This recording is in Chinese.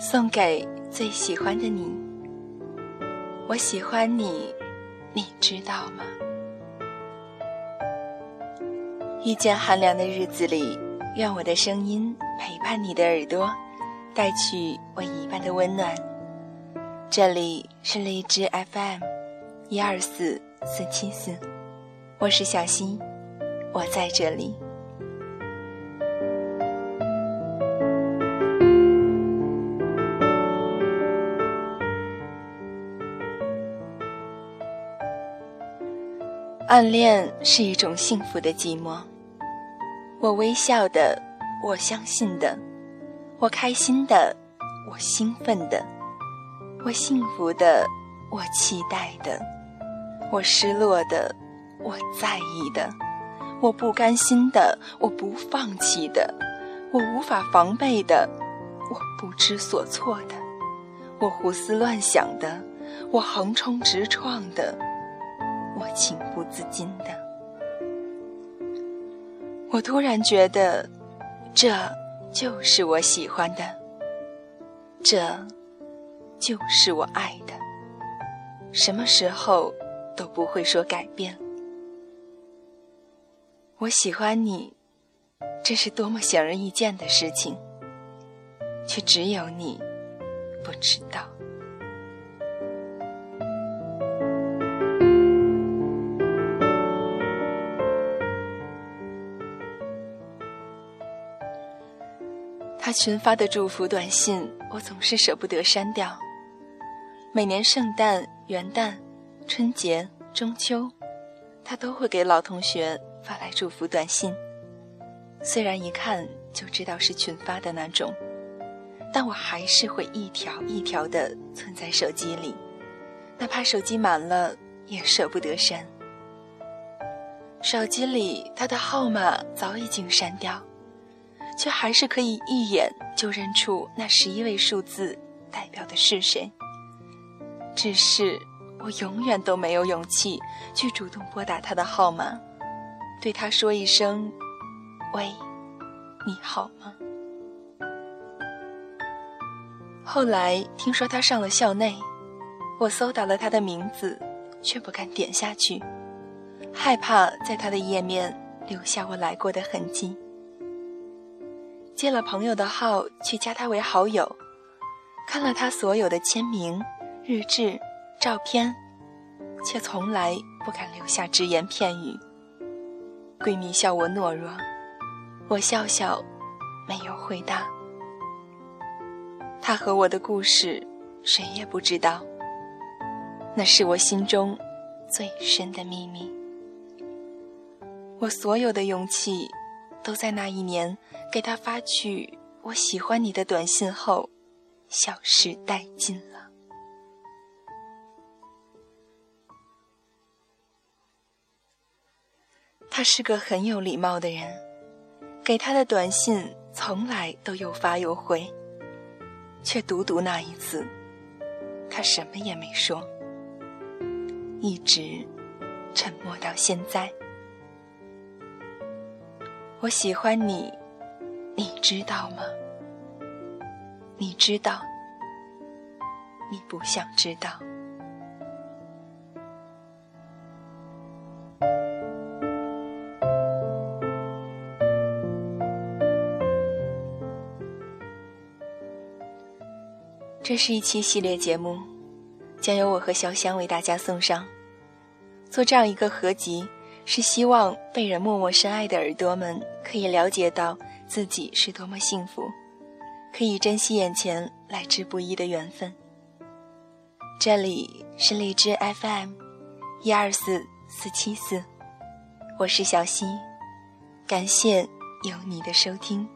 送给最喜欢的你。我喜欢你，你知道吗？遇见寒凉的日子里，愿我的声音陪伴你的耳朵，带去我一半的温暖。这里是荔枝 FM，一二四四七四，我是小溪，我在这里。暗恋是一种幸福的寂寞。我微笑的，我相信的，我开心的，我兴奋的，我幸福的，我期待的，我失落的，我在意的，我不甘心的，我不放弃的，我无法防备的，我不知所措的，我胡思乱想的，我横冲直撞的。我情不自禁的，我突然觉得，这就是我喜欢的，这就是我爱的，什么时候都不会说改变。我喜欢你，这是多么显而易见的事情，却只有你不知道。他群发的祝福短信，我总是舍不得删掉。每年圣诞、元旦、春节、中秋，他都会给老同学发来祝福短信。虽然一看就知道是群发的那种，但我还是会一条一条的存在手机里，哪怕手机满了也舍不得删。手机里他的号码早已经删掉。却还是可以一眼就认出那十一位数字代表的是谁。只是我永远都没有勇气去主动拨打他的号码，对他说一声：“喂，你好吗？”后来听说他上了校内，我搜到了他的名字，却不敢点下去，害怕在他的页面留下我来过的痕迹。接了朋友的号去加他为好友，看了他所有的签名、日志、照片，却从来不敢留下只言片语。闺蜜笑我懦弱，我笑笑，没有回答。他和我的故事，谁也不知道。那是我心中最深的秘密。我所有的勇气。都在那一年给他发去“我喜欢你”的短信后，消失殆尽了。他是个很有礼貌的人，给他的短信从来都有发有回，却独独那一次，他什么也没说，一直沉默到现在。我喜欢你，你知道吗？你知道，你不想知道。这是一期系列节目，将由我和潇湘为大家送上，做这样一个合集。是希望被人默默深爱的耳朵们可以了解到自己是多么幸福，可以珍惜眼前来之不易的缘分。这里是荔枝 FM，一二四四七四，我是小溪，感谢有你的收听。